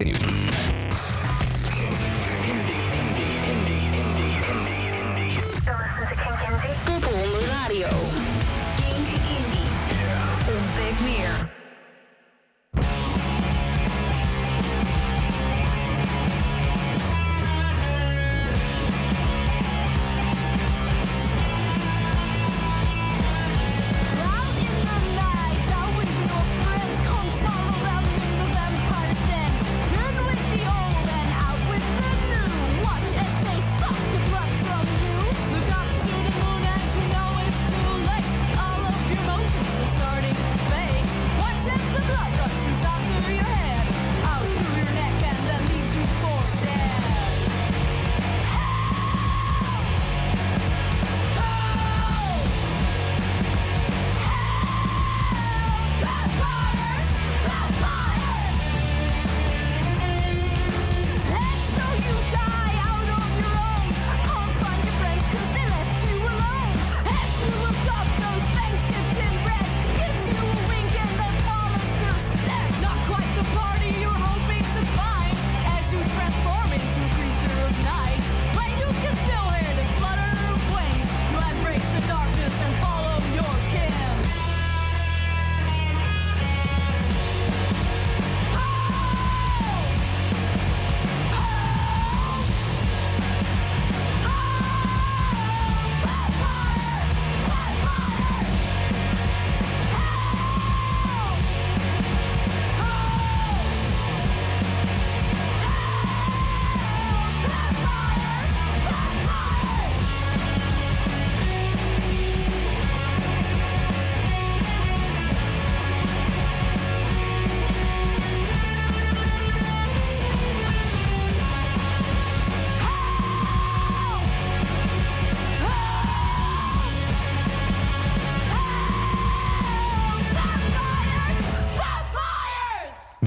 Popronde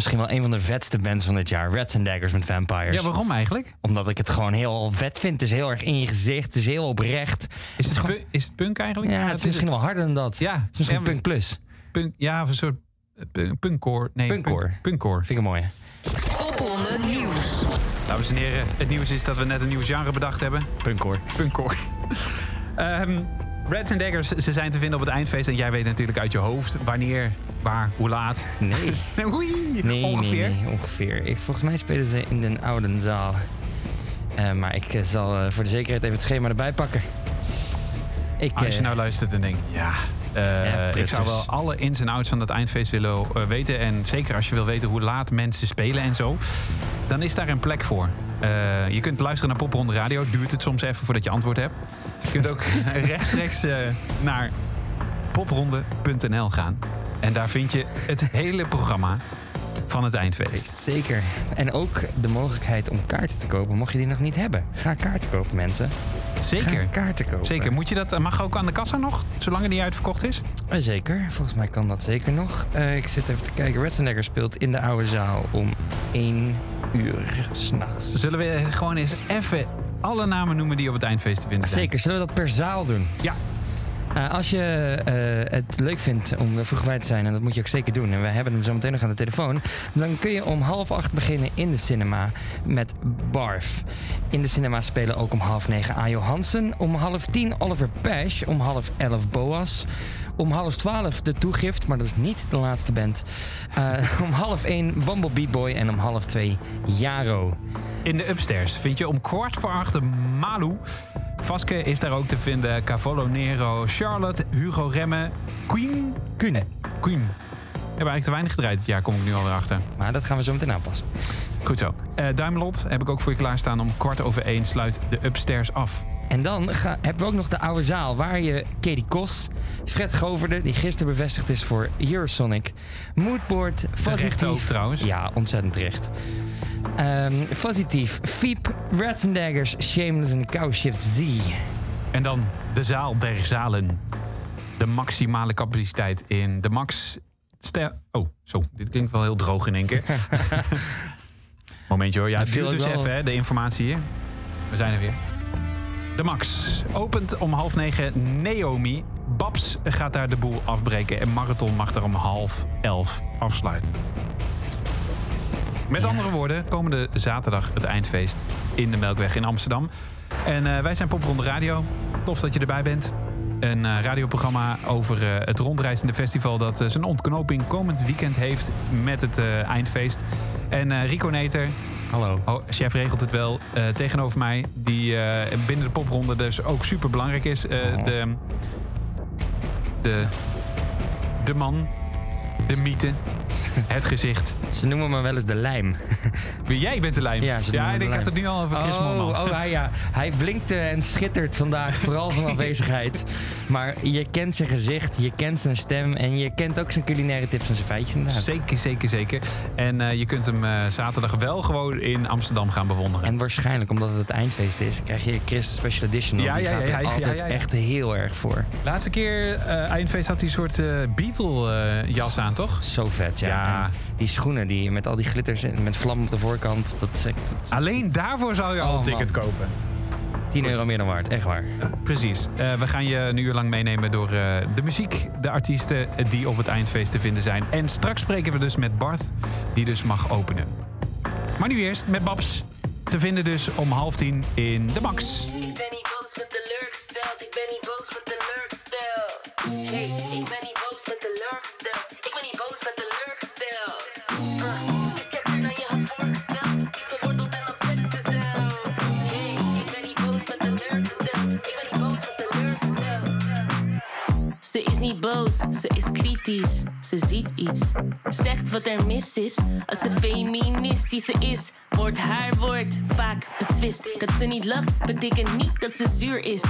Misschien wel een van de vetste bands van dit jaar. Rats and Daggers met Vampires. Ja, waarom eigenlijk? Omdat ik het gewoon heel vet vind. Het is heel erg in je gezicht. Het is heel oprecht. Is het, gewoon- pu- is het punk eigenlijk? Ja, het is misschien wel harder dan dat. Ja, Het is misschien ja, punk plus. Punk, ja, of een soort eh, punk- punkcore. Nee, Punkcore. punk- punkcore. Vind ik een mooie. Popronde Nieuws. Dames en heren, het nieuws is dat we net een nieuw genre bedacht hebben. Punkcore. Punkcore. Ehm Reds and Daggers, ze zijn te vinden op het eindfeest. En jij weet natuurlijk uit je hoofd wanneer, waar, hoe laat. Nee. Oei, Nee, ongeveer. nee, nee, ongeveer. Ik, volgens mij spelen ze in de oude zaal. Eh, maar ik eh, zal eh, voor de zekerheid even het schema erbij pakken. Ik, Als je nou luistert en denkt, ja, ik zou wel alle ins en outs van dat eindfeest willen weten. En zeker als je wil weten hoe laat mensen spelen en zo. Dan is daar een plek voor. Eh, je kunt luisteren naar Popronde Radio. Duurt het soms even voordat je antwoord hebt. Je kunt ook rechtstreeks eh, naar popronde.nl gaan. En daar vind je het hele programma van het eindfeest. Zeker. En ook de mogelijkheid om kaarten te kopen, mocht je die nog niet hebben. Ga kaarten kopen, mensen. Zeker. Ga kaarten kopen. Zeker. Moet je dat, mag ook aan de kassa nog, zolang niet uitverkocht is? Eh, zeker. Volgens mij kan dat zeker nog. Eh, ik zit even te kijken. Reds Dagger speelt in de oude zaal om 1 uur s'nachts. Zullen we gewoon eens even alle namen noemen die op het eindfeest te vinden zijn? Zeker. Zullen we dat per zaal doen? Ja. Eh, als je eh, het leuk vindt om vroeg bij te zijn, en dat moet je ook zeker doen, en we hebben hem zo meteen nog aan de telefoon, dan kun je om half acht beginnen in de cinema met Barf. In de cinema spelen ook om half negen A. Johansen, om half tien Oliver Pash, om half elf Boas. Om half twaalf de toegift, maar dat is niet de laatste band. Eh, om half één Bumblebee Boy en om half twee Jaro. In de upstairs vind je om kwart voor acht de Malu. Vaske is daar ook te vinden. Cavallo Nero, Charlotte, Hugo Remme, Queen. Kuhn. Queen. We hebben eigenlijk te weinig gedraaid dit jaar, kom ik nu alweer achter. Maar dat gaan we zo meteen aanpassen. Goed zo. Eh Duimelot heb ik ook voor je klaarstaan. Om kwart over één sluit de upstairs af. En dan ga- hebben we ook nog de oude zaal, waar je Katie Kos, Fred Goverde, die gisteren bevestigd is voor Eurosonic, Moodboard, ook trouwens. Ja, ontzettend terecht. Ehm Positief, Fiep, Rats and Daggers, Shameless en Cowshift Z. En dan de zaal der zalen. De maximale capaciteit in de max... Oh, zo. Dit klinkt wel heel droog in één keer. Momentje hoor. Ja, duurt dus wel- even hè, de informatie hier. We zijn er weer. De Max opent om half negen Naomi. Babs gaat daar de boel afbreken. En Marathon mag er om half elf afsluiten. Met Ja. andere woorden, komende zaterdag het eindfeest in de Melkweg in Amsterdam. En eh, wij zijn Popronde Radio. Tof dat je erbij bent. Een eh, radioprogramma over eh, het rondreizende festival dat zijn ontknoping komend weekend heeft met het eindfeest. En Rico Neter, Hallo. oh, chef regelt het wel, eh, tegenover mij, die eh, binnen de popronde dus ook super belangrijk is. Eh, Oh. de, de, de man, de mythe, het gezicht. Ze noemen me wel eens de lijm. Jij bent de lijn. Ja, ze ja ik had lijm. het nu al over Chris oh, Moorman. oh hij, ja. hij blinkt en schittert vandaag, vooral van afwezigheid. Maar je kent zijn gezicht, je kent zijn stem... en je kent ook zijn culinaire tips en zijn feitjes inderdaad. Zeker, zeker, zeker. En eh, je kunt hem eh, zaterdag wel gewoon in Amsterdam gaan bewonderen. En waarschijnlijk, omdat het het eindfeest is... krijg je Chris Special Edition. Ja, die ja, gaat ja, er altijd echt heel erg voor. Laatste keer eh, eindfeest had hij een soort Beatle-jas aan, toch? Zo vet, ja. Die schoenen die met al die glitters en met vlam op de voorkant... dat is echt dat is Alleen daarvoor zou je al Oh, een ticket man. kopen. 10 euro meer dan waard, echt waar. Precies. Eh, we gaan je een uur lang meenemen door eh, de muziek, de artiesten die op het eindfeest te vinden zijn. En straks spreken we dus met Bart, die dus mag openen. Maar nu eerst met Babs. Te vinden dus om half tien in de Max. Ik ben niet boos met de. Ik ben niet boos met de. Hey, ik ben ze is kritisch. Ze ziet iets, zegt wat er mis is. Als de feministische is, wordt haar woord vaak betwist. Dat ze niet lacht, betekent niet dat ze zuur is.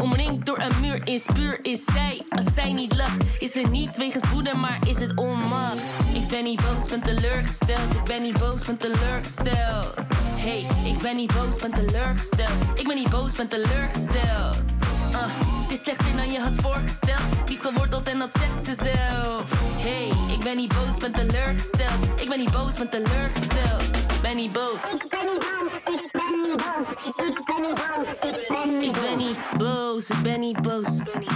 Omringd door een muur is puur is zij. Als zij niet lacht, is het niet wegens woede, maar is het onmacht. Ik ben niet boos, ben teleurgesteld. Ik ben niet boos, ben teleurgesteld. Hey, ik ben niet boos, ben teleurgesteld. Ik ben niet boos, ben teleurgesteld. Uh, het is slechter dan je had voorgesteld. Diep geworteld en dat zegt ze zelf. Hey, ik ben niet boos, ben teleurgesteld. Ik ben niet boos, ben teleurgesteld. Ben niet boos. Ik ben niet boos, ik ben niet boos. Ik ben rusteloos, sinds een boos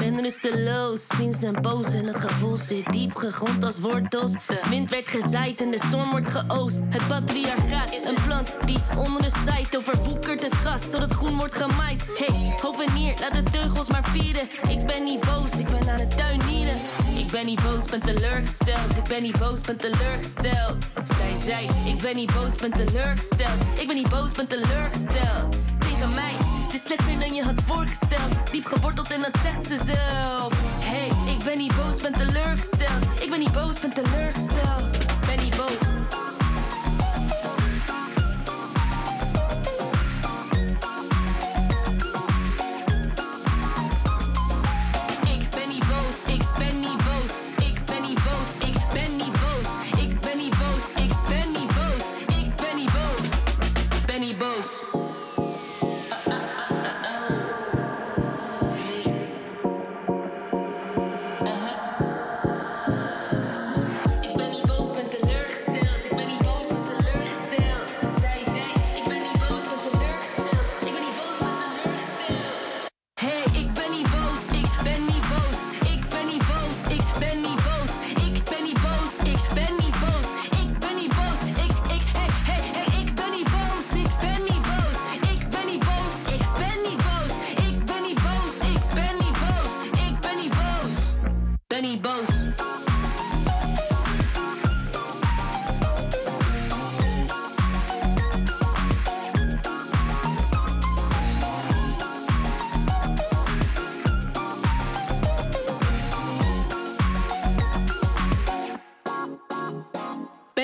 en het gevoel zit diep gegrond als wortels. Wind werd gezaaid en de storm wordt geoost. Het patriarchaat, een plant die onder de zijt overwoekert het gras tot het groen wordt gemaaid. Hey, hovenier, laat de teugels maar vieren. Ik ben niet boos, ik ben aan het tuinieren. Ik ben niet boos, ben teleurgesteld. Ik ben niet boos, ben teleurgesteld. Zij zei, ik ben niet boos, ben teleurgesteld. Ik ben niet boos, ben teleurgesteld. Tegen mij, slechter dan je had voorgesteld. Diep geworteld en dat zegt ze zelf. Hey, ik ben niet boos, ben teleurgesteld. Ik ben niet boos, ben teleurgesteld. Ben niet boos.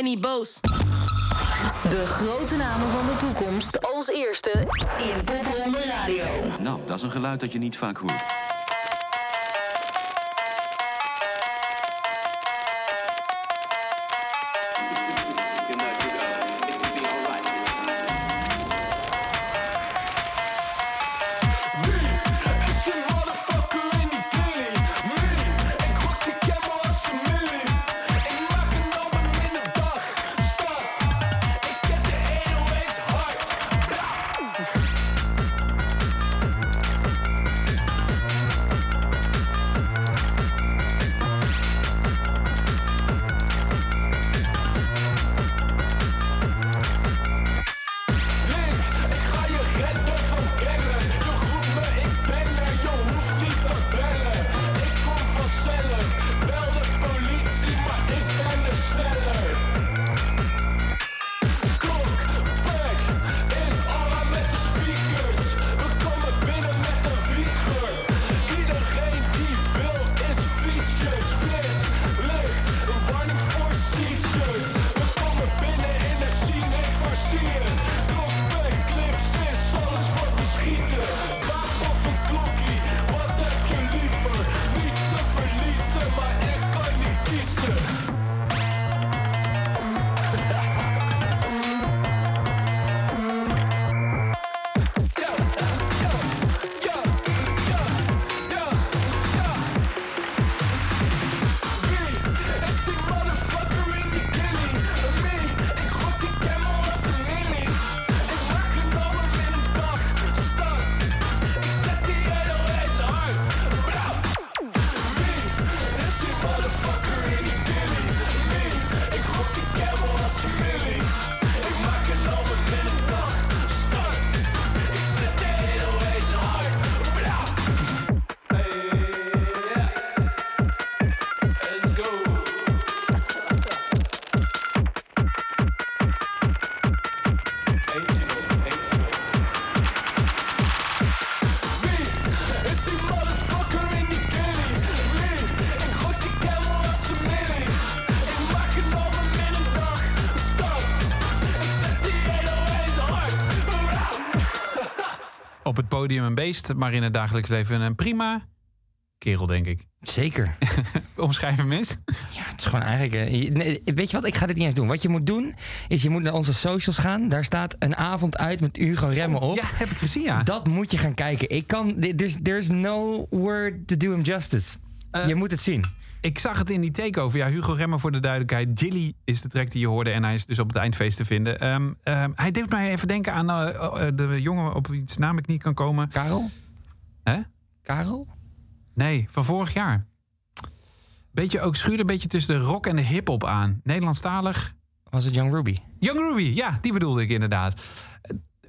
Ben niet boos. De grote namen van de toekomst als eerste in Popronde Radio. Nou, dat is een geluid dat je niet vaak hoort. Podium een beest, maar in het dagelijks leven een prima kerel, denk ik. Zeker. Omschrijf hem eens. Ja, het is gewoon eigenlijk... eh, nee, weet je wat, ik ga dit niet eens doen. Wat je moet doen, is je moet naar onze socials gaan. Daar staat een avond uit met Hugo Remmen op. Ja, heb ik gezien, ja. Dat moet je gaan kijken. Ik kan... There's, there's no word to do him justice. Eh, je moet het zien. Ik zag het in die takeover. Ja, Hugo Remmer voor de duidelijkheid. Jilly is de track die je hoorde en hij is dus op het eindfeest te vinden. Ehm, ehm, hij deed mij even denken aan eh, eh, de jongen op wiens naam ik niet kan komen. Karel? Hè? Karel? Nee, van vorig jaar. Beetje ook schuurde een beetje tussen de rock en de hip-hop aan. Nederlandstalig. Was het Young Ruby? Young Ruby, ja, die bedoelde ik inderdaad.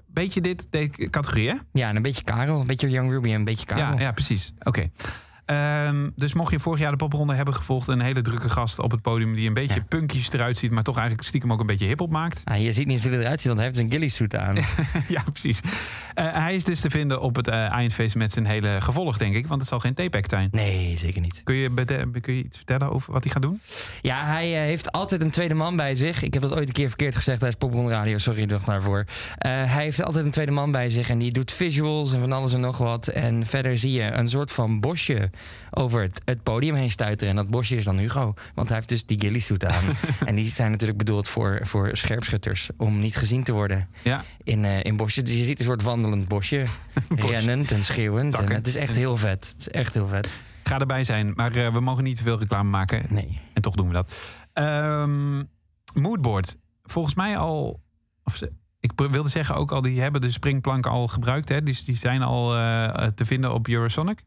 Beetje dit, de categorie, hè? Ja, en een beetje Karel. Een beetje Young Ruby en een beetje Karel. Ja, ja precies. Oké. Ehm, dus mocht je vorig jaar de popronde hebben gevolgd... een hele drukke gast op het podium... die een beetje Ja. punkjes eruit ziet... maar toch eigenlijk stiekem ook een beetje hiphop maakt. Ah, je ziet niet hij eruit ziet, want hij heeft een ghillie suit aan. ja, precies. Eh, hij is dus te vinden op het eh, eindfeest met zijn hele gevolg, denk ik. Want het zal geen T-pack zijn. Nee, zeker niet. Kun je, bede- kun je iets vertellen over wat hij gaat doen? Ja, hij eh, heeft altijd een tweede man bij zich. Ik heb dat ooit een keer verkeerd gezegd tijdens Popron Radio. Sorry nog daarvoor. Hij heeft altijd een tweede man bij zich. En die doet visuals en van alles en nog wat. En verder zie je een soort van bosje over het, het podium heen stuiteren. En dat bosje is dan Hugo. Want hij heeft dus die ghillie suit aan. en die zijn natuurlijk bedoeld voor, voor scherpschutters. Om niet gezien te worden Ja, in, eh, in bosjes. Dus je ziet een soort wandelend bosje. Rennend en schreeuwend. En het is echt heel vet. Het is echt heel vet. ga erbij zijn. Maar eh, we mogen niet te veel reclame maken. Nee. En toch doen we dat. Ehm Moodboard. Volgens mij al... Of ze, ik wilde zeggen ook al, die hebben de springplanken al gebruikt. Hè? Dus die zijn al eh, te vinden op Eurosonic.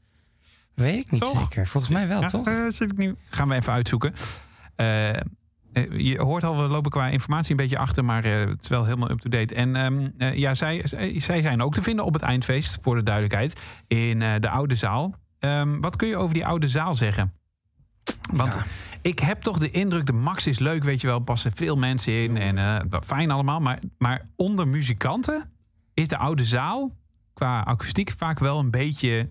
Weet ik niet Toch? zeker. Volgens mij wel, Ja, toch? eh, zit ik nu. Gaan we even uitzoeken. Eh, eh, je hoort al, we lopen qua informatie een beetje achter, maar het is wel helemaal up-to-date. En ehm, eh, ja, zij, zij zij zijn ook te vinden op het eindfeest, voor de duidelijkheid, in de oude zaal. Ehm, wat kun je over die oude zaal zeggen? Want Ja. ik heb toch de indruk, de Max is leuk, weet je wel, passen veel mensen in en fijn allemaal. Maar, maar onder muzikanten is de oude zaal qua akoestiek vaak wel een beetje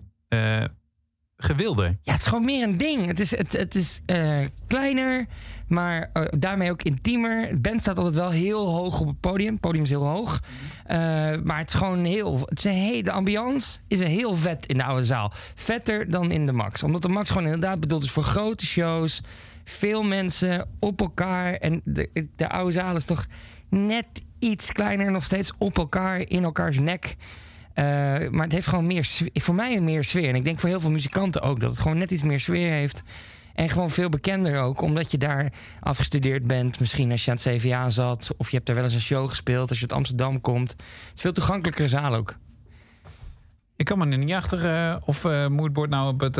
gewilder. Ja, het is gewoon meer een ding. Het is, het, het is eh, kleiner, maar eh, daarmee ook intiemer. De band staat altijd wel heel hoog op het podium. Het podium is heel hoog. Eh, maar het is gewoon heel... Het is de ambiance is een heel vet in de oude zaal. Vetter dan in de Max. Omdat de Max gewoon inderdaad bedoeld is voor grote shows. Veel mensen op elkaar. En de, de oude zaal is toch net iets kleiner. Nog steeds op elkaar, in elkaars nek. Eh, maar het heeft gewoon meer, voor mij een meer sfeer. En ik denk voor heel veel muzikanten ook dat het gewoon net iets meer sfeer heeft. En gewoon veel bekender ook, omdat je daar afgestudeerd bent. Misschien als je aan het CVA zat, of je hebt daar wel eens een show gespeeld als je uit Amsterdam komt. Het is veel toegankelijkere zaal ook. Ik kan me er niet achter eh, of eh Moodboard nou op het...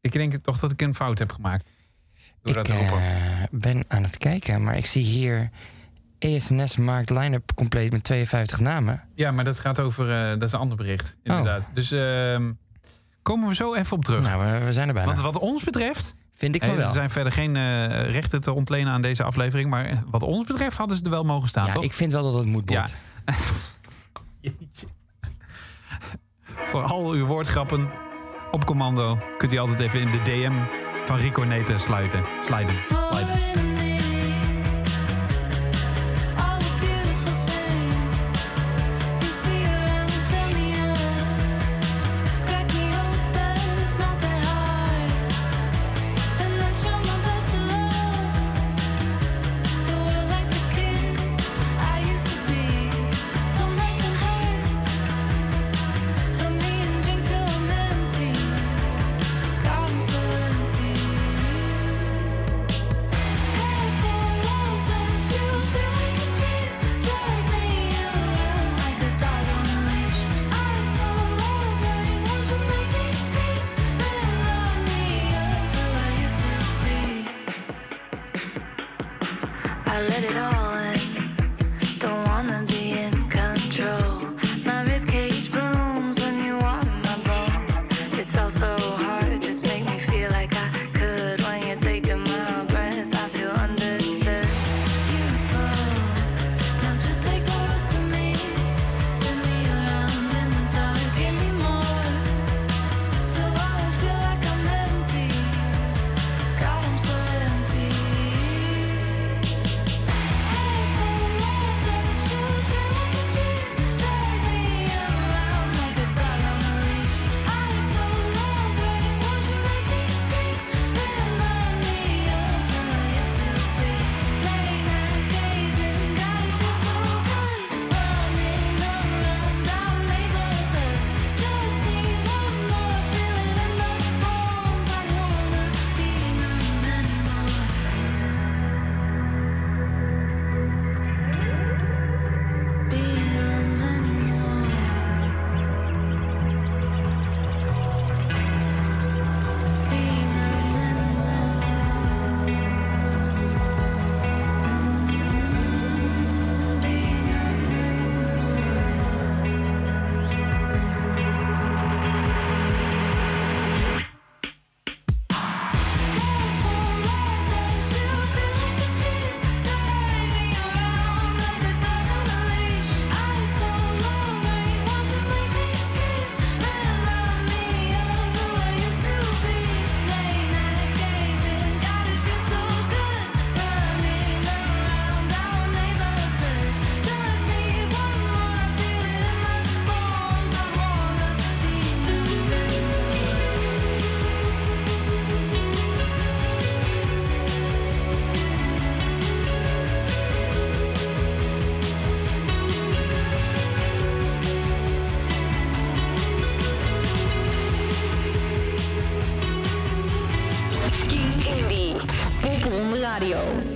ik denk toch dat ik een fout heb gemaakt. Door dat ik te roepen. ben aan het kijken, maar ik zie hier... ESNS maakt line-up compleet met 52 namen. Ja, maar dat gaat over... eh, dat is een ander bericht, inderdaad. Dus ehm, komen we zo even op terug. Nou, we, we zijn er bijna. Want wat ons betreft... Vind ik van wel. er zijn verder geen eh, rechten te ontlenen aan deze aflevering. Maar wat ons betreft hadden ze er wel mogen staan, Ja, toch? ik vind wel dat het moet Ja. Voor al uw woordgrappen op commando kunt u altijd even in de DM van Rico Neten sluiten. Sliden. Sliden. Radio.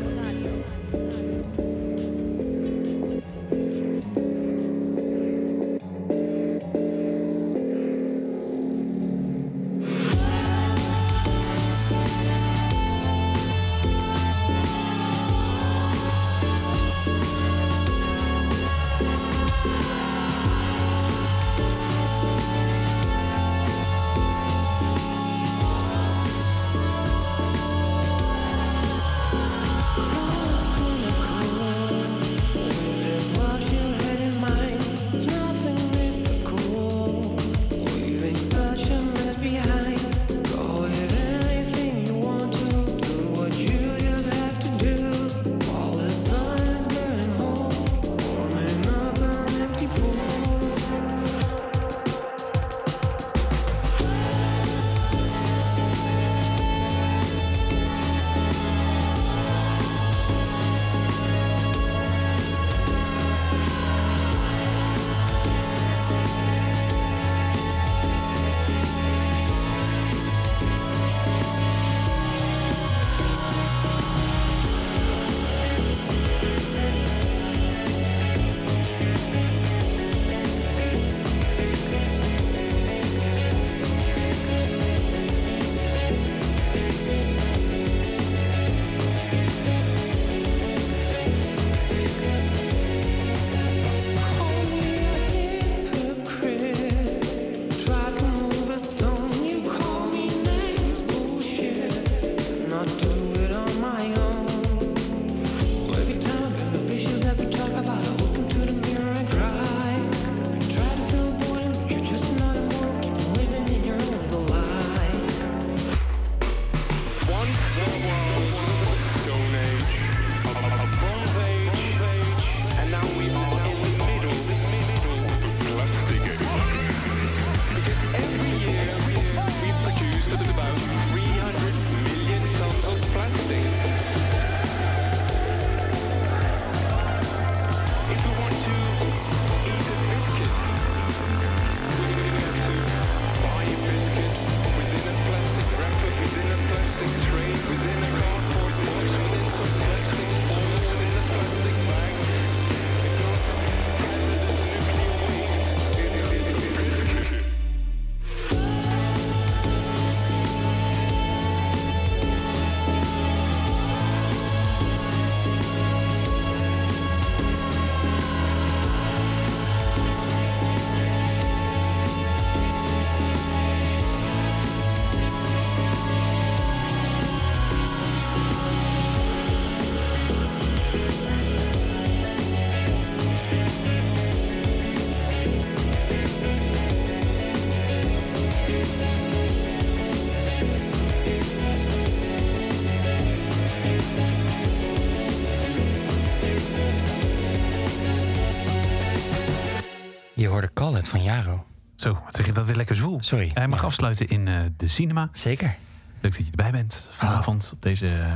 Van Jaro. Zo, wat zeg je dat weer lekker zwoel. Sorry. Hij mag Ja. afsluiten in eh, de cinema. Zeker. Leuk dat je erbij bent vanavond op deze... eh,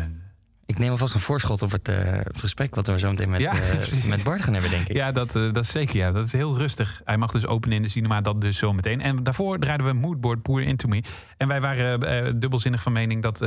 Ik neem alvast een voorschot op het, eh, het gesprek wat we zo meteen met, Ja, met Bart gaan hebben, denk ik. Ja, dat, dat is zeker. Ja. Dat is heel rustig. Hij mag dus openen in de cinema, dat dus zo meteen. En daarvoor draaiden we Moodboard Poor Into Me. En wij waren dubbelzinnig van mening dat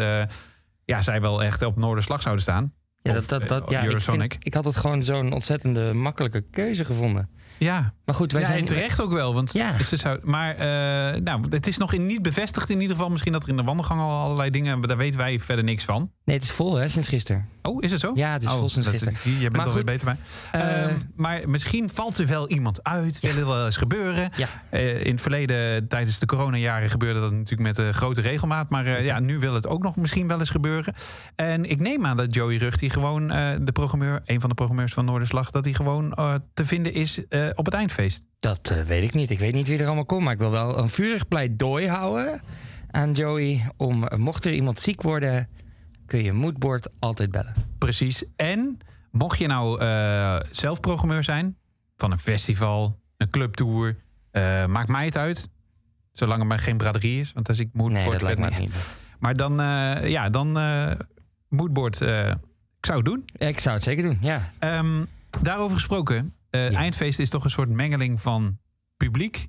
ja, zij wel echt op Noorderslag zouden staan. Ja, Of, dat, dat, dat, ja ik, vind- ik had het gewoon zo'n ontzettende makkelijke keuze gevonden. Ja, Maar goed, wij ja zijn... en terecht ook wel. Want Ja. ze zou, maar eh, nou, het is nog in, niet bevestigd in ieder geval. Misschien dat er in de wandelgang al allerlei dingen... maar daar weten wij verder niks van. Nee, het is vol hè, sinds gisteren. Oh, is het zo? Ja, het is oh, vol sinds gisteren. Jij bent Maar alweer goed, beter bij. eh, Ehm, maar misschien valt er wel iemand uit. Wil er wel eens gebeuren. Ja. Eh, in het verleden, tijdens de coronajaren, gebeurde dat natuurlijk met grote regelmaat. Maar ja, nu wil het ook nog misschien wel eens gebeuren. En ik neem aan dat Joey Rug, die gewoon de programmeur, een van de programmeurs van Noorderslag, dat hij gewoon te vinden is eh, op het eindfeest. Dat eh, weet ik niet. Ik weet niet wie er allemaal komt. Maar ik wil wel een vurig pleidooi houden aan Joey. Om, eh, mocht er iemand ziek worden, kun je moodboard altijd bellen. Precies. En mocht je nou eh, zelf programmeur zijn van een festival, een clubtour, maakt mij het uit. Zolang er maar geen braderie is, want als ik mood Nee, dat lijkt me niet. Maar dan, ja, dan moodboard. ik zou het doen. Ik zou het zeker doen, ja. Ehm, daarover gesproken, eh, Ja. eindfeest is toch een soort mengeling van publiek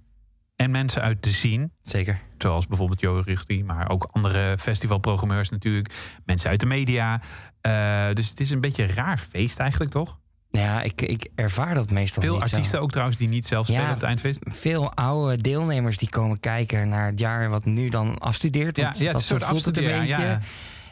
en mensen uit de scene. Zeker. Zoals bijvoorbeeld Jo Ruchti, maar ook andere festivalprogrammeurs natuurlijk. Mensen uit de media. Eh, dus het is een beetje een raar feest eigenlijk, toch? Ja, ik, ik ervaar dat meestal Veel niet artiesten zo. ook trouwens die niet zelf spelen Ja, op het eindfeest. Veel oude deelnemers die komen kijken naar het jaar wat nu dan afstudeert. Ja, ja, het dat is een soort voelt het een afstuderen. Ja,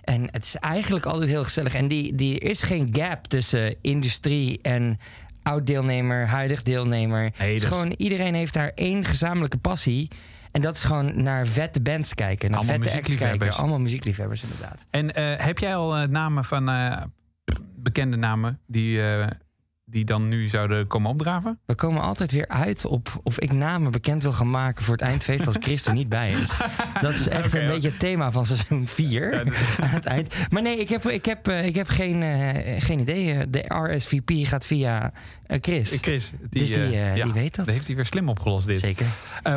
En het is eigenlijk altijd heel gezellig. En die, die is geen gap tussen industrie en oud deelnemer, huidig deelnemer. Nee, het is dat is- gewoon, iedereen heeft daar één gezamenlijke passie. En dat is gewoon naar vette bands kijken, naar Allemaal vette acts kijken. Allemaal muziekliefhebbers, inderdaad. En eh, heb jij al eh, namen van eh, bekende namen die, die dan nu zouden komen opdraven? We komen altijd weer uit op of ik namen bekend wil gaan maken voor het eindfeest als Chris er niet bij is. Dat is echt een ja. beetje het thema van seizoen 4 aan het eind. Maar nee, ik heb, ik heb, eh, ik heb geen, eh, geen idee. Eh, De RSVP gaat via Chris. Chris, die, dus die, ja, die weet dat. Dat heeft hij weer slim opgelost dit. Zeker.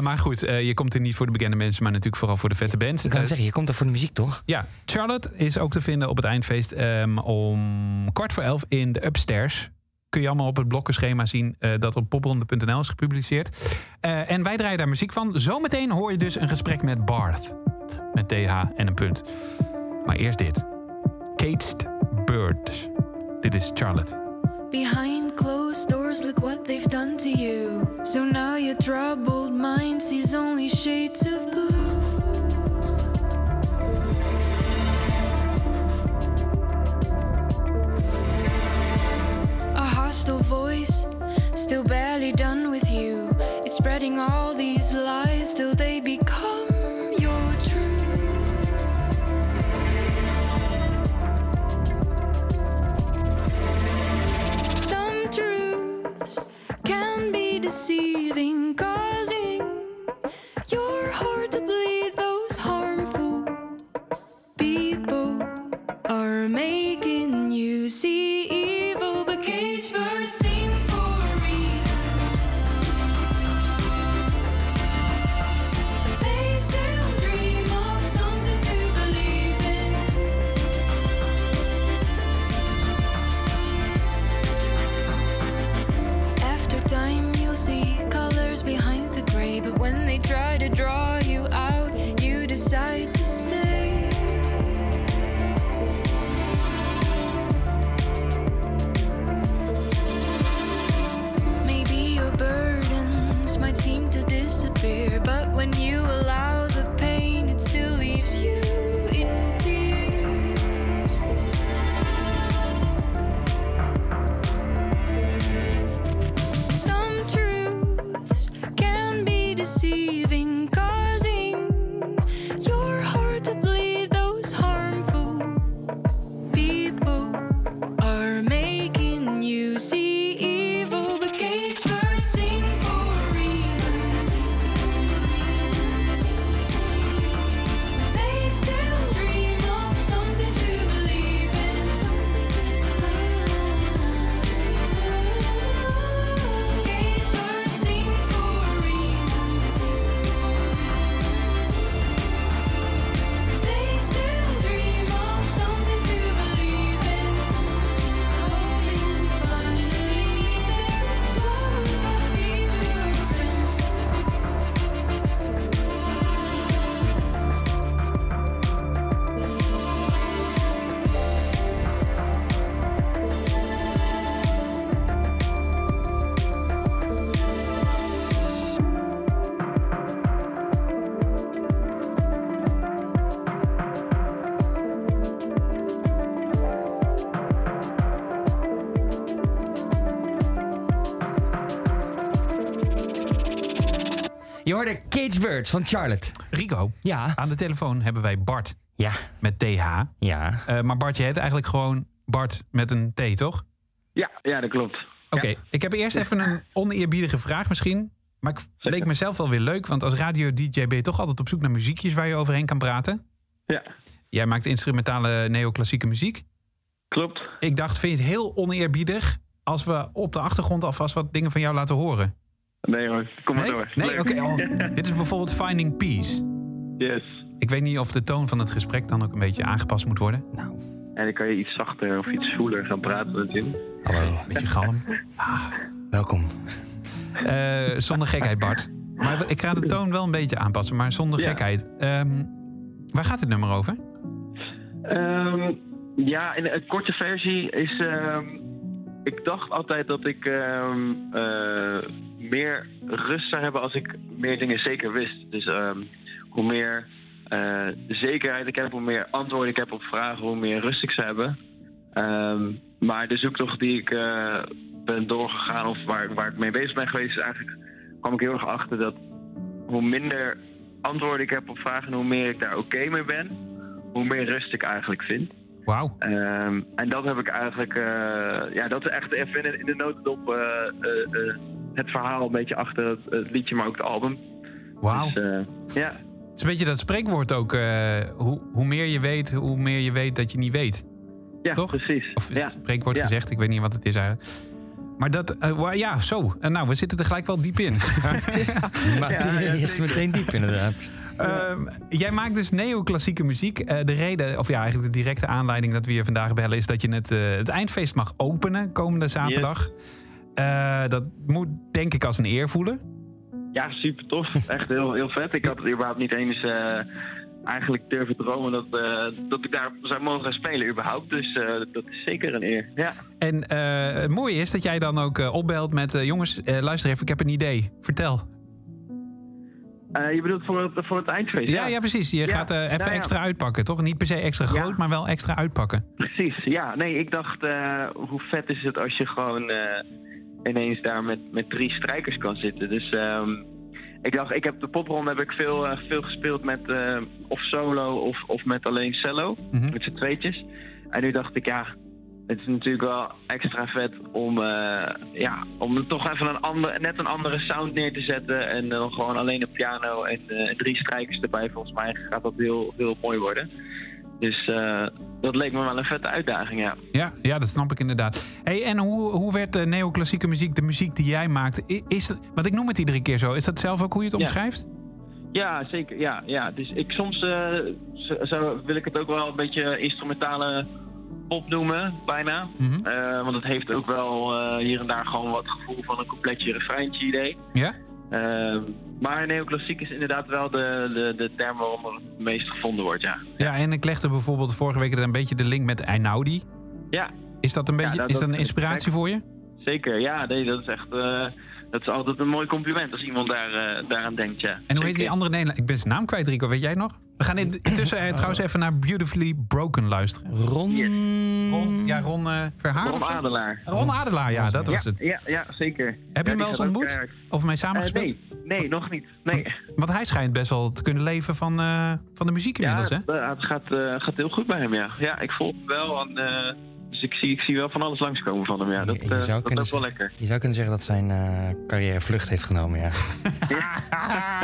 Maar goed, je komt er niet voor de bekende mensen, maar natuurlijk vooral voor de vette bands. Ik kan zeggen, je komt er voor de muziek, toch? Ja, Charlotte is ook te vinden op het eindfeest ehm, om kwart voor elf in de Upstairs. Kun je allemaal op het blokkenschema zien eh, dat op popronde.nl is gepubliceerd. Eh, en wij draaien daar muziek van. Zometeen hoor je dus een gesprek met Barth. Met TH en een punt. Maar eerst dit. Caged Birds. Dit is Charlotte. Behind closed doors, look what they've done to you. So now your troubled mind sees only shades of blue. Hostile voice, still barely done with you. It's spreading all these lies till they become your truth. Some truths can be deceiving, causing your heart to bleed. Those harmful people are making you see Je hoorde Cage Birds van Charlotte. Rico, Ja. aan de telefoon hebben wij Bart Ja. met TH. Ja. Eh, maar Bart, je heet eigenlijk gewoon Bart met een T, toch? Ja, ja, dat klopt. Oké, ik heb eerst even een oneerbiedige vraag misschien. Maar ik leek mezelf wel weer leuk, want als radio-dj ben je toch altijd op zoek naar muziekjes waar je overheen kan praten. Ja, Jij maakt instrumentale neoclassieke muziek. klopt. Ik dacht, vind je het heel oneerbiedig als we op de achtergrond alvast wat dingen van jou laten horen? Nee hoor, kom maar Nee? door. Nee, oké. oh, dit is bijvoorbeeld Finding Peace. Yes. Ik weet niet of de toon van het gesprek dan ook een beetje aangepast moet worden. En dan kan je iets zachter of iets zwoeler gaan praten natuurlijk. Hallo. Beetje galm. Welkom. Eh, zonder gekheid, Bart. Maar ik ga de toon wel een beetje aanpassen, maar zonder Ja. gekheid. Ehm, waar gaat het nummer over? Ehm, ja, in een korte versie is. ehm, ik dacht altijd dat ik ehm, eh, meer rust zou hebben als ik meer dingen zeker wist. Dus ehm, hoe meer eh, zekerheid ik heb, hoe meer antwoorden ik heb op vragen, hoe meer rust ik zou hebben. Ehm, maar de zoektocht die ik eh, ben doorgegaan, of waar, waar ik mee bezig ben geweest, is eigenlijk kwam ik heel erg achter dat hoe minder antwoorden ik heb op vragen en hoe meer ik daar oké mee ben, hoe meer rust ik eigenlijk vind. Wauw. Ehm, en dat heb ik eigenlijk, eh, ja, dat is echt even in, in de notendop eh, eh, eh, het verhaal een beetje achter het, het liedje, maar ook het album. Wauw. Dus, eh, ja, Het is een beetje dat spreekwoord ook. eh, hoe, hoe meer je weet, hoe meer je weet dat je niet weet. ja Toch? precies. Of ja. het spreekwoord Ja. gezegd, ik weet niet wat het is eigenlijk. Maar dat, ja, zo. En nou, we zitten er gelijk wel diep in. Materie ja, is meteen diep inderdaad. Ehm, jij maakt dus neoclassieke muziek. Eh, de reden, of ja, eigenlijk de directe aanleiding dat we je vandaag bellen... is dat je het, eh, het eindfeest mag openen komende zaterdag. Eh, dat moet denk ik als een eer voelen. Ja, super tof. Echt heel, heel vet. Ik had het überhaupt niet eens eigenlijk durven dromen dat, dat ik daar zou mogen gaan spelen überhaupt. Dus dat is zeker een eer. Ja. En het mooie is dat jij dan ook opbelt met... jongens, luister even, ik heb een idee. Vertel. Eh, je bedoelt voor het, voor het eindfeest? Ja, ja, precies. Je Ja. gaat eh, even Nou ja. extra uitpakken, toch? Niet per se extra groot, maar wel extra uitpakken. Precies, ja. Nee, ik dacht, eh, hoe vet is het als je gewoon ineens daar met, met drie strijkers kan zitten. Dus ehm, ik dacht, ik heb de popronde heb ik veel, veel gespeeld met of solo of, of met alleen cello, Mhm. met z'n tweetjes. En nu dacht ik, ja, het is natuurlijk wel extra vet om, eh, ja, om toch even een ander, net een andere sound neer te zetten. En dan gewoon alleen een piano en eh, drie strijkers erbij. Volgens mij gaat dat heel, heel mooi worden. Dus eh, dat leek me wel een vette uitdaging, ja. Ja, ja, dat snap ik inderdaad. Hey, en hoe, hoe werd de neoclassieke muziek, de muziek die jij maakt... Is het, want ik noem het iedere keer zo. Is dat zelf ook hoe je het Ja. omschrijft? Ja, zeker. Ja, ja. Dus ik, soms eh, zo wil ik het ook wel een beetje instrumentale pop noemen, bijna. Mhm. Eh, want het heeft ook wel eh, hier en daar gewoon wat gevoel van een coupletje refreintje idee. Ja? Ehm, maar neoclassiek is inderdaad wel de, de, de term waarom het meest gevonden wordt, ja. Ja, en ik legde bijvoorbeeld vorige week er een beetje de link met Einaudi. Ja, Is dat een, Ja, beetje, dat- is dat dat- een inspiratie voor je? zeker. Ja, nee, dat is echt... dat is altijd een mooi compliment als iemand daar, eh, daaraan denkt, ja. En hoe heet die andere Nederlander? Ik ben zijn naam kwijt, Rico. Weet jij nog? We gaan in- intussen eh, trouwens even naar Beautifully Broken luisteren. Ron... Ron, ja, Ron eh Verhaar of Ron? Adelaar. Ron Adelaar, ja, dat was ja, het. Ja, ja, zeker. Heb je Ja, hem wel eens ontmoet? Of mee samengespeeld? nee, nee, nog niet. Nee. Want hij schijnt best wel te kunnen leven van, eh, van de muziek inmiddels, ja, hè? het, eh, het gaat, eh, gaat heel goed bij hem, ja. Ja, ik volg hem wel. Eh, dus ik zie, ik zie wel van alles langskomen van hem, ja. Dat, Je- je eh, zou dat kunnen is ook wel zeggen- lekker. Je zou kunnen zeggen dat zijn eh, carrière vlucht heeft genomen, ja.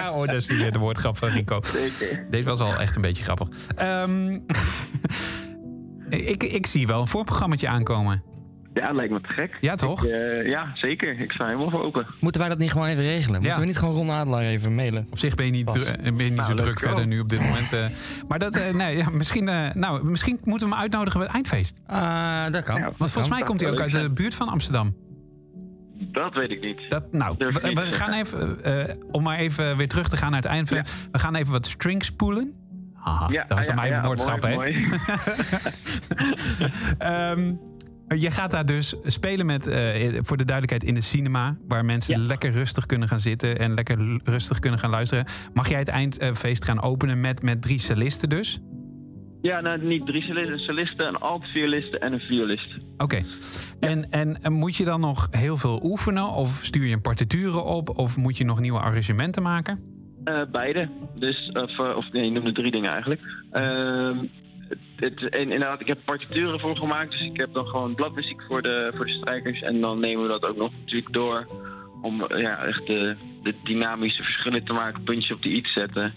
oh, dat is weer de woordgrap van Rico. Zeker. Deze was al echt een beetje grappig. Ehm, ik, ik zie wel een voorprogrammaatje aankomen. Ja, lijkt me te gek. Ja, toch? Ik, eh, ja, zeker. Ik sta helemaal voor open. Moeten wij dat niet gewoon even regelen? Moeten Ja. we niet gewoon Ron Adelaar even mailen? Op zich ben je niet, Pas. eh, ben je niet Nou, zo druk wel. verder nu op dit moment. eh. maar dat, eh, nee, ja, misschien, eh, nou, misschien moeten we hem uitnodigen bij het eindfeest. Ah, dat kan. Ja, Want volgens mij komt hij ook uit de buurt van Amsterdam. Dat weet ik niet. Dat, nou, we, niet gaan even, eh, om maar even weer terug te gaan naar het eindfeest. We gaan even wat strings spoelen. Haha, ja, dat was dan ja, mijn mooi, hè? mooi. Ehm, je gaat daar dus spelen met, eh, voor de duidelijkheid, in de cinema. Waar mensen Ja. lekker rustig kunnen gaan zitten en lekker rustig kunnen gaan luisteren. Mag jij het eindfeest gaan openen met, met drie solisten dus? Ja, nou, niet drie solisten, solisten, een alt-violiste en een violist. Oké. En, en, en moet je dan nog heel veel oefenen? Of stuur je een partituren op? Of moet je nog nieuwe arrangementen maken? Eh, beide. Dus, of, eh, of nee, je noemde drie dingen eigenlijk. Ehm, het, het- en inderdaad, ik heb partituren voor gemaakt. Dus ik heb dan gewoon bladmuziek voor de, voor de strijkers. En dan nemen we dat ook nog natuurlijk door. Om ja, echt de, de dynamische verschillen te maken. Puntje op de iets zetten.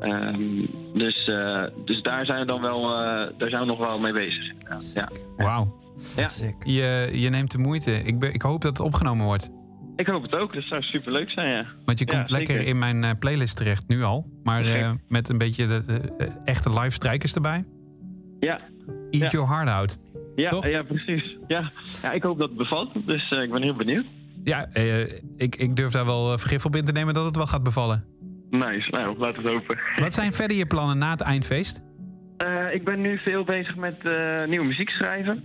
Ehm, dus, eh, dus daar zijn we dan wel, eh, daar zijn we nog wel mee bezig. Ja, ja. Wauw. Ja. Sick. Je, je neemt de moeite. Ik, ben, ik hoop dat het opgenomen wordt. Ik hoop het ook. Dat zou super leuk zijn, ja. Want je Ja, komt lekker in mijn eh, playlist terecht, nu al. Maar eh, met een beetje de, de, eh, echte live strijkers erbij. Ja, Eat your heart out. ja, Toch? ja precies. Ja. ja, ik hoop dat het bevalt. Dus eh, ik ben heel benieuwd. Ja, eh, ik, ik durf daar wel eh, vergif op in te nemen dat het wel gaat bevallen. Nice, nou, laten we het hopen. Wat zijn verder je plannen na het eindfeest? Ik ben nu veel bezig met nieuwe muziek schrijven.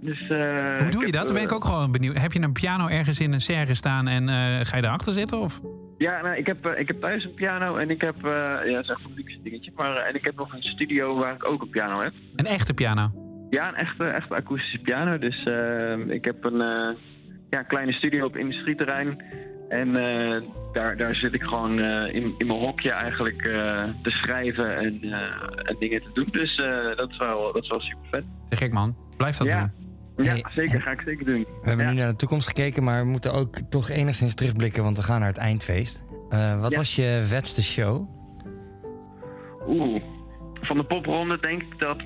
Dus, eh, Hoe doe je dat? heb, Dan ben ik eh, ook gewoon benieuwd. Heb je een piano ergens in een serre staan en eh, ga je erachter zitten? Of? Ja, nou, ik, heb, ik heb thuis een piano en ik heb... ja, dat is echt een luxe dingetje. Maar, en ik heb nog een studio waar ik ook een piano heb. Een echte piano? Ja, een echte, echte akoestische piano. Dus eh, ik heb een ja, kleine studio op industrieterrein. En daar, daar zit ik gewoon in, in mijn hokje eigenlijk te schrijven en, en dingen te doen. Dus dat, is wel, dat is wel super vet. Te gek man. Blijf dat Ja. doen. Ja, zeker. en- Ga ik zeker doen. We hebben Ja. nu naar de toekomst gekeken, maar we moeten ook toch enigszins terugblikken, want we gaan naar het eindfeest. Eh, wat Ja. was je vetste show? Oeh, van de popronde denk ik dat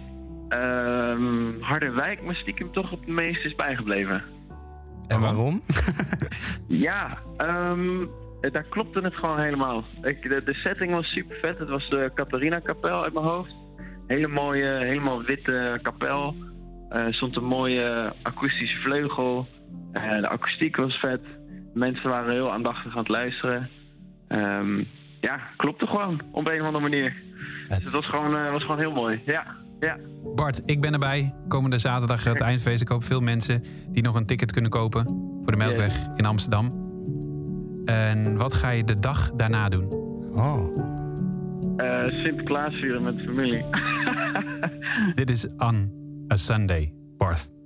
ehm Harderwijk me stiekem toch het meest is bijgebleven. En waarom? Ja, ehm, eh, daar klopte het gewoon helemaal. Ik, de, de setting was super vet. Het was de Catharina kapel uit mijn hoofd. Hele mooie, helemaal witte kapel. Er stond een mooie akoestische vleugel. Eh, de akoestiek was vet. Mensen waren heel aandachtig aan het luisteren. Ehm, ja, klopte gewoon op een of andere manier. Dus het was gewoon, eh, was gewoon heel mooi. Ja, ja. Bart, ik ben erbij. Komende zaterdag het eindfeest. Ik hoop veel mensen die nog een ticket kunnen kopen voor de Melkweg in Amsterdam. En wat ga je de dag daarna doen? Oh, Eh, Sinterklaas vieren met de familie. Dit is On a Sunday, Bart.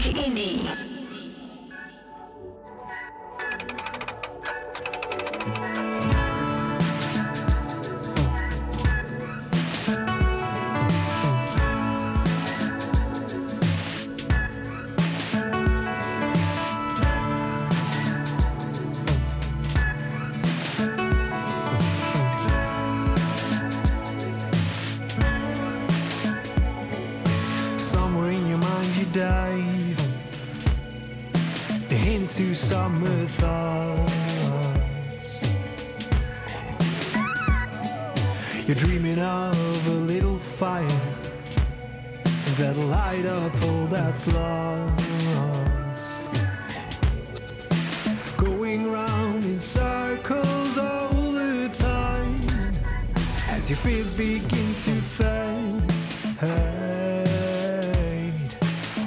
Think Indie. As your fears begin to fade.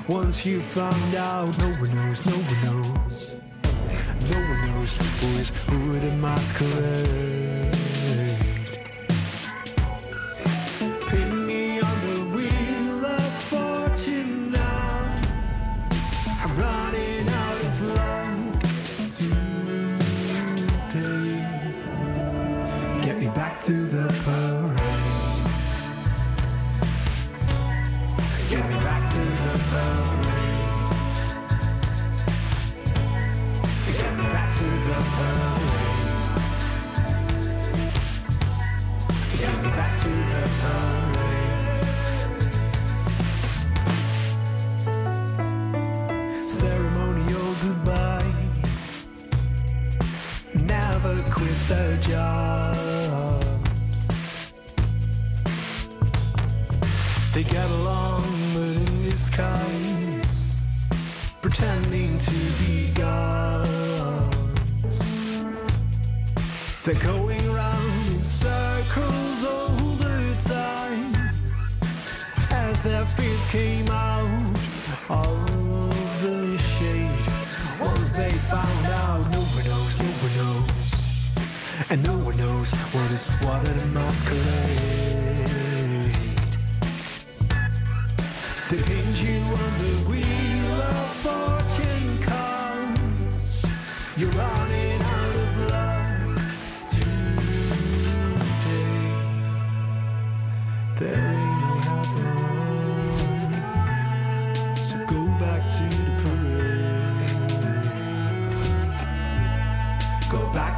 Once you found out, no one knows, no one knows. No one knows who is who a masquerade.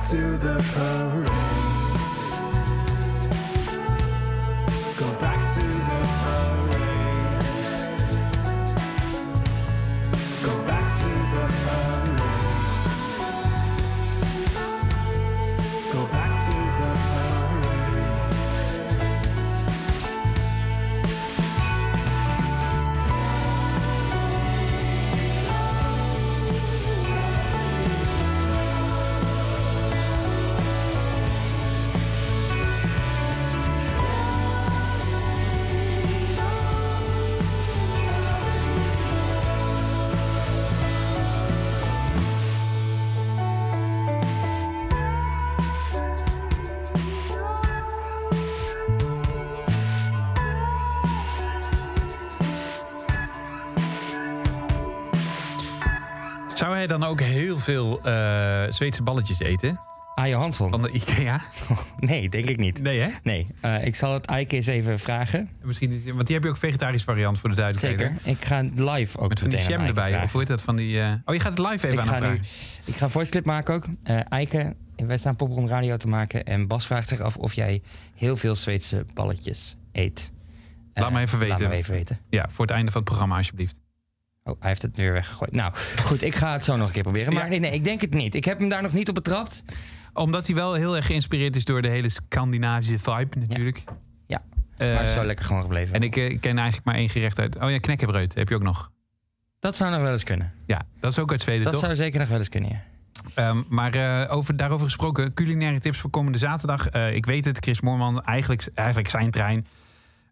To the parade. Dan ook heel veel eh, Zweedse balletjes eten? Ajo Hansson? Van de IKEA? Nee, denk ik niet. Nee, hè? Nee, Eh, ik zal het Eike eens even vragen. Misschien is, want die heb je ook vegetarisch variant voor de duidelijkheid. Zeker. hè? Ik ga live ook Met van die jam erbij. vragen. Of hoe heet dat van die... eh, Oh, je gaat het live even ik aan ga hem nu, vragen. ik ga een voice clip maken ook. Eh Eike, wij staan Poprond Radio te maken. En Bas vraagt zich af of jij heel veel Zweedse balletjes eet. Laat me even weten. Laat me even weten. Ja, voor het einde van het programma alsjeblieft. Oh, hij heeft het weer weggegooid. Nou, goed, ik ga het zo nog een keer proberen. Maar Ja. nee, nee, ik denk het niet. Ik heb hem daar nog niet op betrapt. Omdat hij wel heel erg geïnspireerd is door de hele Scandinavische vibe natuurlijk. Ja, Eh, maar zo lekker gewoon gebleven. En ik eh, ken eigenlijk maar één gerecht uit. Oh ja, knekkenbreud heb je ook nog. Dat zou nog wel eens kunnen. Ja, dat is ook uit Zweden, Dat toch? zou zeker nog wel eens kunnen, ja. Ehm, maar eh, over, daarover gesproken, culinaire tips voor komende zaterdag. Ik weet het, Chris Moorman, eigenlijk, eigenlijk zijn trein.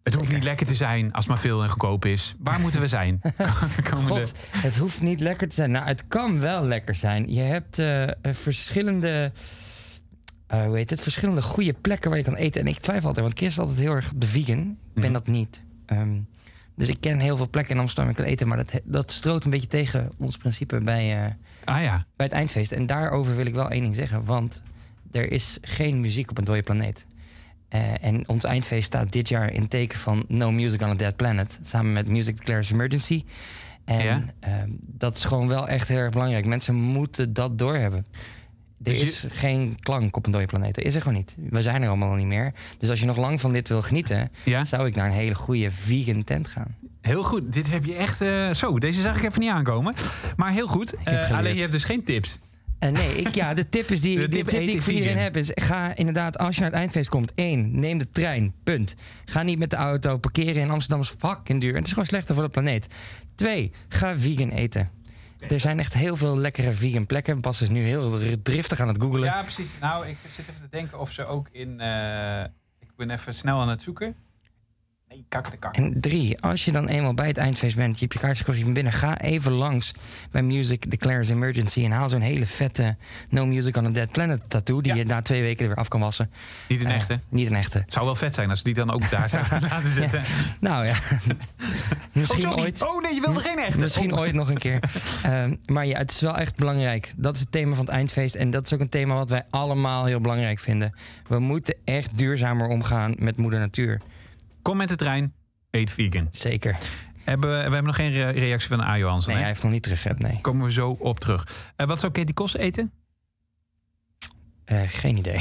Het hoeft niet lekker te zijn als maar veel en goedkoop is. Waar moeten we zijn? komende... God, het hoeft niet lekker te zijn. Nou, het kan wel lekker zijn. Je hebt eh, eh, verschillende, eh, hoe heet het, verschillende goede plekken waar je kan eten. En ik twijfel altijd, want Chris is altijd heel erg op de vegan. Ik ben dat niet. Ehm, dus ik ken heel veel plekken in Amsterdam waar ik kan eten. Maar dat, dat stroot een beetje tegen ons principe bij, Ah ja, bij het eindfeest. En daarover wil ik wel één ding zeggen. Want er is geen muziek op een dode planeet. Eh, en ons eindfeest staat dit jaar in teken van No Music on a Dead Planet. Samen met Music Declares Emergency. En Ja? ehm, dat is gewoon wel echt heel erg belangrijk. Mensen moeten dat doorhebben. Er Dus je- is geen klank op een dode planeet. Is er gewoon niet. We zijn er allemaal niet meer. Dus als je nog lang van dit wil genieten... ja. zou ik naar een hele goede vegan tent gaan. Heel goed. Dit heb je echt... eh, zo, deze zag ik even niet aankomen. Maar heel goed. Eh, alleen je hebt dus geen tips. Eh, nee, ik, ja, de tip, is die, De tip tip, die ik voor iedereen heb is... ga inderdaad, als je naar het eindfeest komt... één, neem de trein, punt. Ga niet met de auto parkeren in Amsterdam is fucking duur. Het is gewoon slechter voor de planeet. Twee, ga vegan eten. Er zijn echt heel veel lekkere vegan plekken. Bas is nu heel driftig aan het googlen. Ja, precies. Nou, ik zit even te denken of ze ook in... eh, ik ben even snel aan het zoeken. Nee, kak de kak. En drie, als je dan eenmaal bij het eindfeest bent, je hebt je kaartje gekocht, je bent binnen, ga even langs bij Music Declares Emergency en haal zo'n hele vette No Music on a Dead Planet tattoo, die Ja. je na twee weken er weer af kan wassen. Niet een Eh, echte. Niet een echte. Het zou wel vet zijn als ze die dan ook daar zouden laten zitten. Nou ja, misschien oh, sorry. ooit. Oh nee, je wilde geen echte. Misschien Oh. ooit nog een keer. Ehm, maar ja, het is wel echt belangrijk. Dat is het thema van het eindfeest. En dat is ook een thema wat wij allemaal heel belangrijk vinden. We moeten echt duurzamer omgaan met moeder natuur. Kom met de trein, eet vegan. Zeker. Hebben, we we hebben nog geen re- reactie van A. Johansson. Nee, hè? hij heeft nog niet teruggehapt, nee. Komen we zo op terug. Eh, wat zou Katie Kos eten? Eh, geen idee.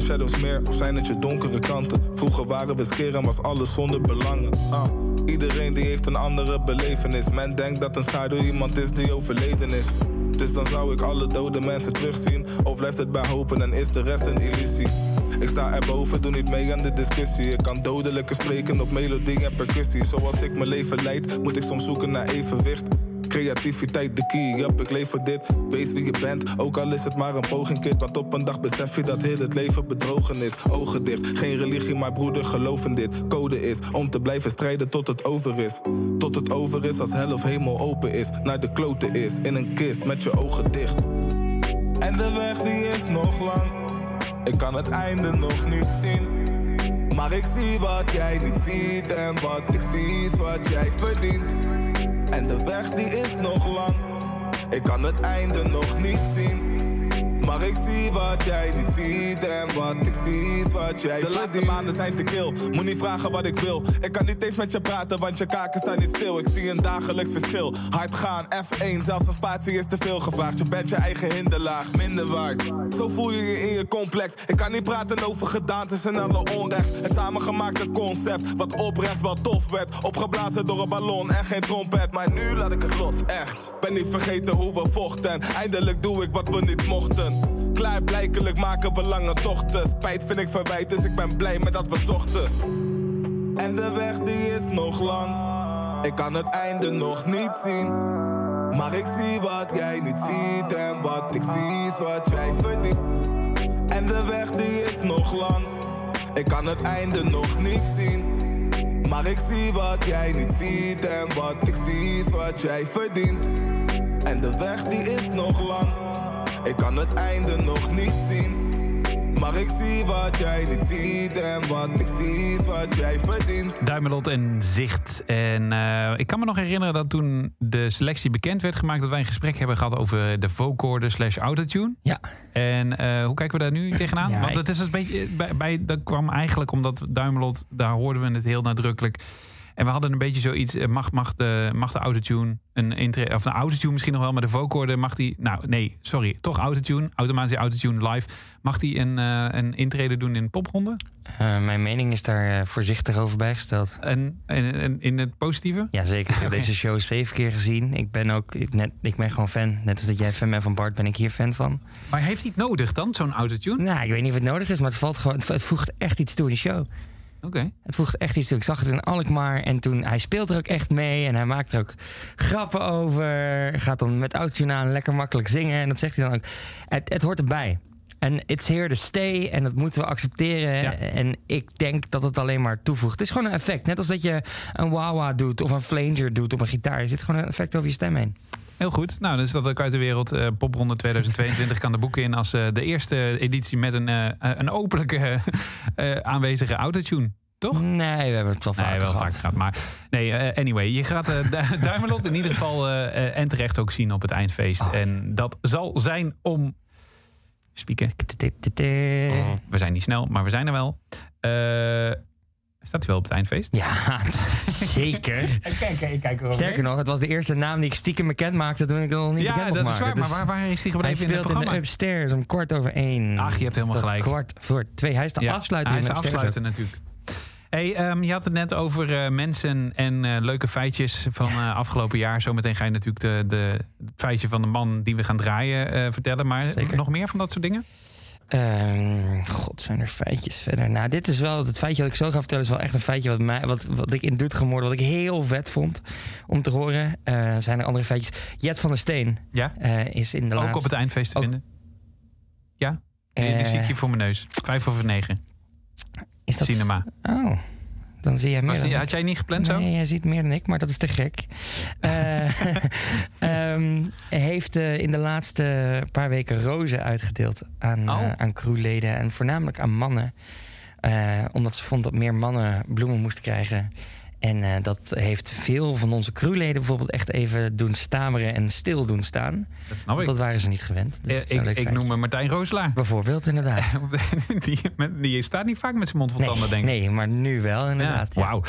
Shadows meer of zijn het je donkere kanten? Vroeger waren we skeer en was alles zonder belangen. Ah, iedereen die heeft een andere belevenis. Men denkt dat een schaduw iemand is die overleden is. Dus dan zou ik alle dode mensen terugzien. Of blijft het bij hopen en is de rest een illusie? Ik sta erboven, doe niet mee aan de discussie. Ik kan dodelijke spreken op melodie en percussie. Zoals ik mijn leven leid, moet ik soms zoeken naar evenwicht. Creativiteit de key, yup, ik leef voor dit. Wees wie je bent, ook al is het maar een poging, kid. Want op een dag besef je dat heel het leven bedrogen is. Ogen dicht, geen religie, maar broeder, geloof in dit. Code is om te blijven strijden tot het over is. Tot het over is als hel of hemel open is. Naar de kloten is, in een kist met je ogen dicht. En de weg die is nog lang. Ik kan het einde nog niet zien. Maar ik zie wat jij niet ziet. En wat ik zie is wat jij verdient. En de weg die is nog lang. Ik kan het einde nog niet zien. Maar ik zie wat jij niet ziet en wat ik zie is wat jij De laatste maanden zijn te kil, moet niet vragen wat ik wil. Ik kan niet eens met je praten, want je kaken staan niet stil. Ik zie een dagelijks verschil, hard gaan, F1 Zelfs een spatie is te veel gevraagd. Je bent je eigen hinderlaag, minder waard. Zo voel je je in je complex. Ik kan niet praten over gedaantes en alle onrecht. Het samengemaakte concept, wat oprecht wel tof werd. Opgeblazen door een ballon en geen trompet. Maar nu laat ik het los, echt. Ben niet vergeten hoe we vochten. Eindelijk doe ik wat we niet mochten Klaarblijkelijk maken we lange tochten. Spijt vind ik verwijt, dus ik ben blij met dat we zochten. En de weg die is nog lang. Ik kan het einde nog niet zien. Maar ik zie wat jij niet ziet. En wat ik zie is wat jij verdient. En de weg die is nog lang. Ik kan het einde nog niet zien. Maar ik zie wat jij niet ziet. En wat ik zie is wat jij verdient. En de weg die is nog lang. Ik kan het einde nog niet zien. Maar ik zie wat jij niet ziet. En wat ik zie is wat jij verdient. Duimelot en Zicht. En eh, ik kan me nog herinneren dat toen de selectie bekend werd gemaakt... dat wij een gesprek hebben gehad over de vocoder slash autotune. Ja. En eh, hoe kijken we daar nu tegenaan? Ja, Want het is een beetje... Bij, bij, dat kwam eigenlijk omdat Duimelot... daar hoorden we het heel nadrukkelijk... En we hadden een beetje zoiets, eh, mag, mag, de, mag de autotune een intre, of een autotune misschien nog wel, maar de vocoder mag die, nou nee, sorry, toch autotune, automatische autotune live, mag die een, eh, een intrede doen in popronde? Eh, mijn mening is daar voorzichtig over bijgesteld. En, en, en in het positieve? Jazeker, ik heb deze show zeven keer gezien. Ik ben ook ik net, ik ben gewoon fan. Net als dat jij fan bent van Bart, ben ik hier fan van. Maar heeft hij het nodig dan, zo'n autotune? Nou, ik weet niet of het nodig is, maar het, valt gewoon, het, het voegt echt iets toe in de show. Het voegt echt iets toe. Ik zag het in Alkmaar en toen, hij speelt er ook echt mee en hij maakt er ook grappen over. Gaat dan met autotune aan lekker makkelijk zingen en dat zegt hij dan ook. Het, het hoort erbij. En it's here to stay en dat moeten we accepteren. Ja. En ik denk dat het alleen maar toevoegt. Het is gewoon een effect. Net als dat je een wah-wah doet of een flanger doet op een gitaar. Er zit gewoon een effect over je stem heen. Heel goed. Nou, dus dat ook uit de wereld. Eh, Popronde 2022 kan de boeken in als eh, de eerste editie met een, eh, een openlijke aanwezige autotune. Toch? Nee, we hebben het wel vaker Nee, wel gehad. vaak gehad. Maar nee, anyway. Je gaat Du- Duimelot in ieder geval en terecht ook zien op het eindfeest. Oh. En dat zal zijn om... Spieken. Oh, we zijn niet snel, maar we zijn er wel. Eh, staat hij wel op het eindfeest? Ja, zeker. Kijk, ik kijk. Sterker nog, het was de eerste naam die ik stiekem bekend maakte toen ik het nog niet Ja, bekend dat is waar. Maar Dus waar, waar is hij gebleven in het speelt in, programma? de Upstairs om kwart over één. Ach, je hebt helemaal gelijk. kwart voor twee. Hij is de Ja, afsluiting Hij is in de afsluiter natuurlijk. Hey, ehm, je had het net over eh, mensen en eh, leuke feitjes van eh, afgelopen jaar. Zometeen ga je natuurlijk de, de, het feitje van de man die we gaan draaien vertellen. Maar Zeker. nog meer van dat soort dingen? Ehm, God, zijn er feitjes verder? Nou, dit is wel, het feitje wat ik zo ga vertellen, is wel echt een feitje wat, mij, wat, wat ik in Doet gemoord, wat ik heel vet vond om te horen. Eh, zijn er andere feitjes? Jet van der Steen Ja? eh, is in de Ook laatste... op het eindfeest te ook- vinden? Ja? Die, die Eh, zie ik hier voor mijn neus. Vijf over negen. is dat, Cinema. Oh, dan zie jij meer die, had jij niet gepland zo? Nee, jij ziet meer dan ik, maar dat is te gek. Ehm, heeft eh, in de laatste paar weken rozen uitgedeeld aan, Oh. eh, aan crewleden en voornamelijk aan mannen. Omdat ze vond dat meer mannen bloemen moesten krijgen. En eh, dat heeft veel van onze crewleden bijvoorbeeld echt even doen stameren en stil doen staan. Dat snap Want ik. dat waren ze niet gewend. Dus Eh, ik ik noem me Martijn Rooselaar. Bijvoorbeeld, inderdaad. die, die staat niet vaak met zijn mond vol tanden, denk ik. nee, maar nu wel, inderdaad. Ja, ja. Wauw.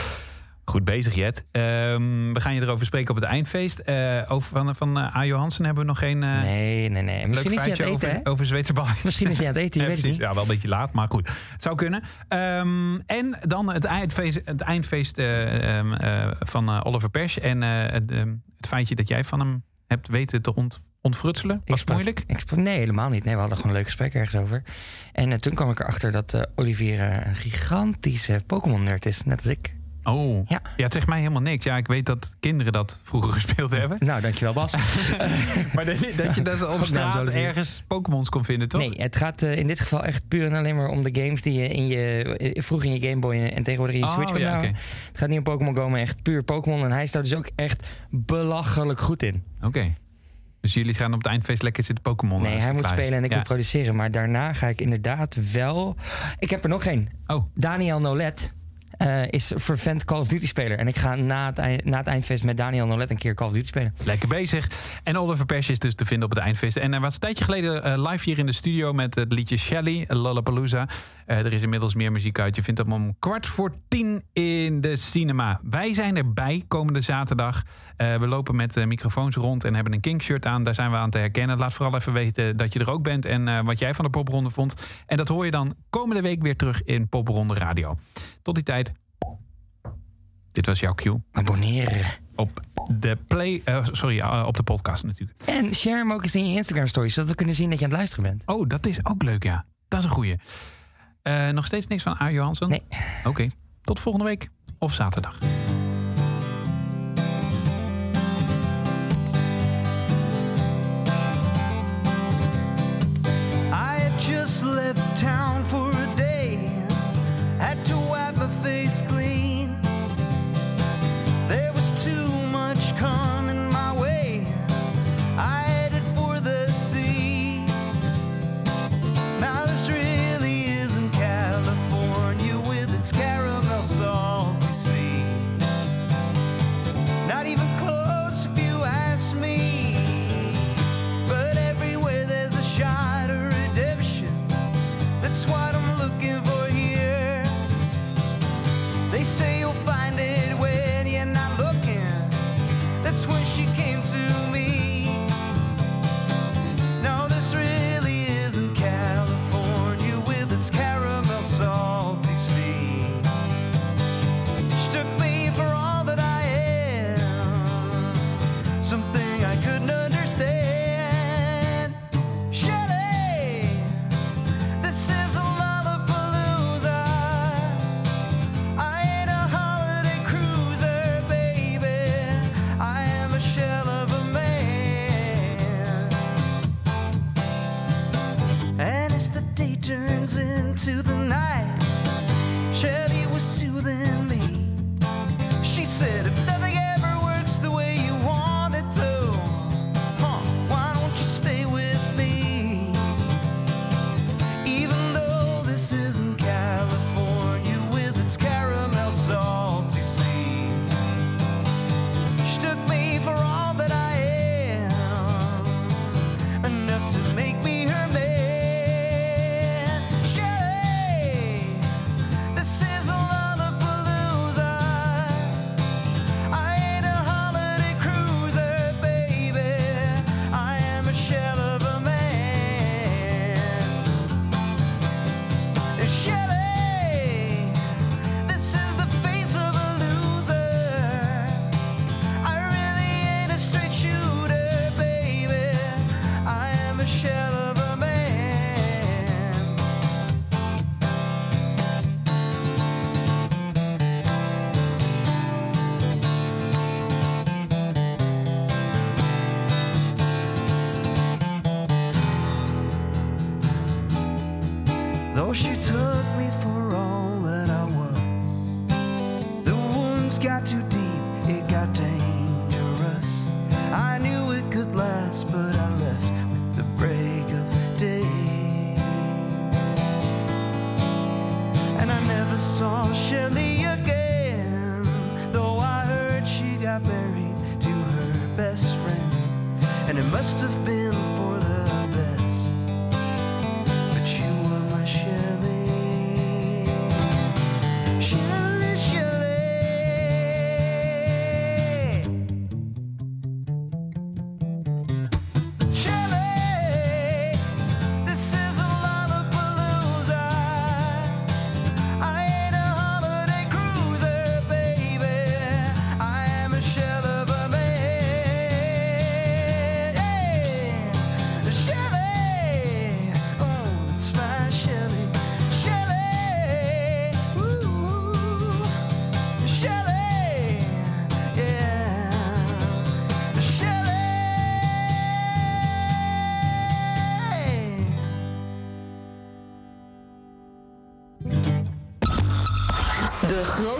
Goed bezig, Jet. Ehm, we gaan je erover spreken op het eindfeest. Eh, over van, van eh, A. Johansen hebben we nog geen eh Nee, nee, nee. Misschien is hij aan het eten, over, over Zweedse balletjes. Misschien is hij aan het eten, je Ja, weet niet. Ja, wel een beetje laat, maar goed. Het zou kunnen. Ehm, en dan het eindfeest, het eindfeest eh, ehm, eh, van Oliver Persch. En het, het feitje dat jij van hem hebt weten te ont- ontfrutselen? Was sprak- moeilijk? sprak- nee, helemaal niet. Nee, we hadden gewoon een leuk gesprek ergens over. En toen kwam ik erachter dat Olivier een gigantische Pokémon-nerd is, net als ik. Oh, Ja. ja. het zegt mij helemaal niks. Ja, ik weet dat kinderen dat vroeger gespeeld hebben. Nou, dankjewel Bas. Maar dat, je- dat je dat op straat ergens Pokémons kon vinden, toch? Nee, het gaat eh, in dit geval echt puur en alleen maar om de games die je in je eh, vroeger in je Game Boy en tegenwoordig in je Oh, Switch kon ja. Het gaat niet om Pokémon Go, maar echt puur Pokémon. En hij is daar dus ook echt belachelijk goed in. Oké. Dus jullie gaan op het eindfeest lekker zitten Pokémon. Nee, hij moet klaar spelen en ik Ja. moet produceren. Maar daarna ga ik inderdaad wel... Ik heb er nog één. Oh, Daniel Nolet eh, is vervent Call of Duty speler. En ik ga na het, na het eindfeest met Daniel Nolet een keer Call of Duty spelen. lekker bezig. En Oliver Persje is dus te vinden op het eindfeest. En hij was een tijdje geleden eh, live hier in de studio met het liedje Shelly, Lollapalooza. Eh, er is inmiddels meer muziek uit. Je vindt hem om kwart voor tien in de cinema. Wij zijn erbij komende zaterdag. Eh, we lopen met eh, microfoons rond en hebben een King shirt aan. Daar zijn we aan te herkennen. Laat vooral even weten dat je er ook bent en eh, wat jij van de popronde vond. En dat hoor je dan komende week weer terug in Popronde Radio. Tot die tijd. Dit was jouw cue Abonneren. op de play, eh, sorry, eh, op de podcast natuurlijk. En share hem ook eens in je Instagram stories, zodat we kunnen zien dat je aan het luisteren bent. Oh, dat is ook leuk, ja. Dat is een goeie. Eh, nog steeds niks van A. Johansson? Nee. Oké, tot volgende week of zaterdag. I just left town for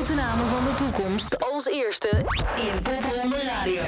grote namen van de toekomst als eerste.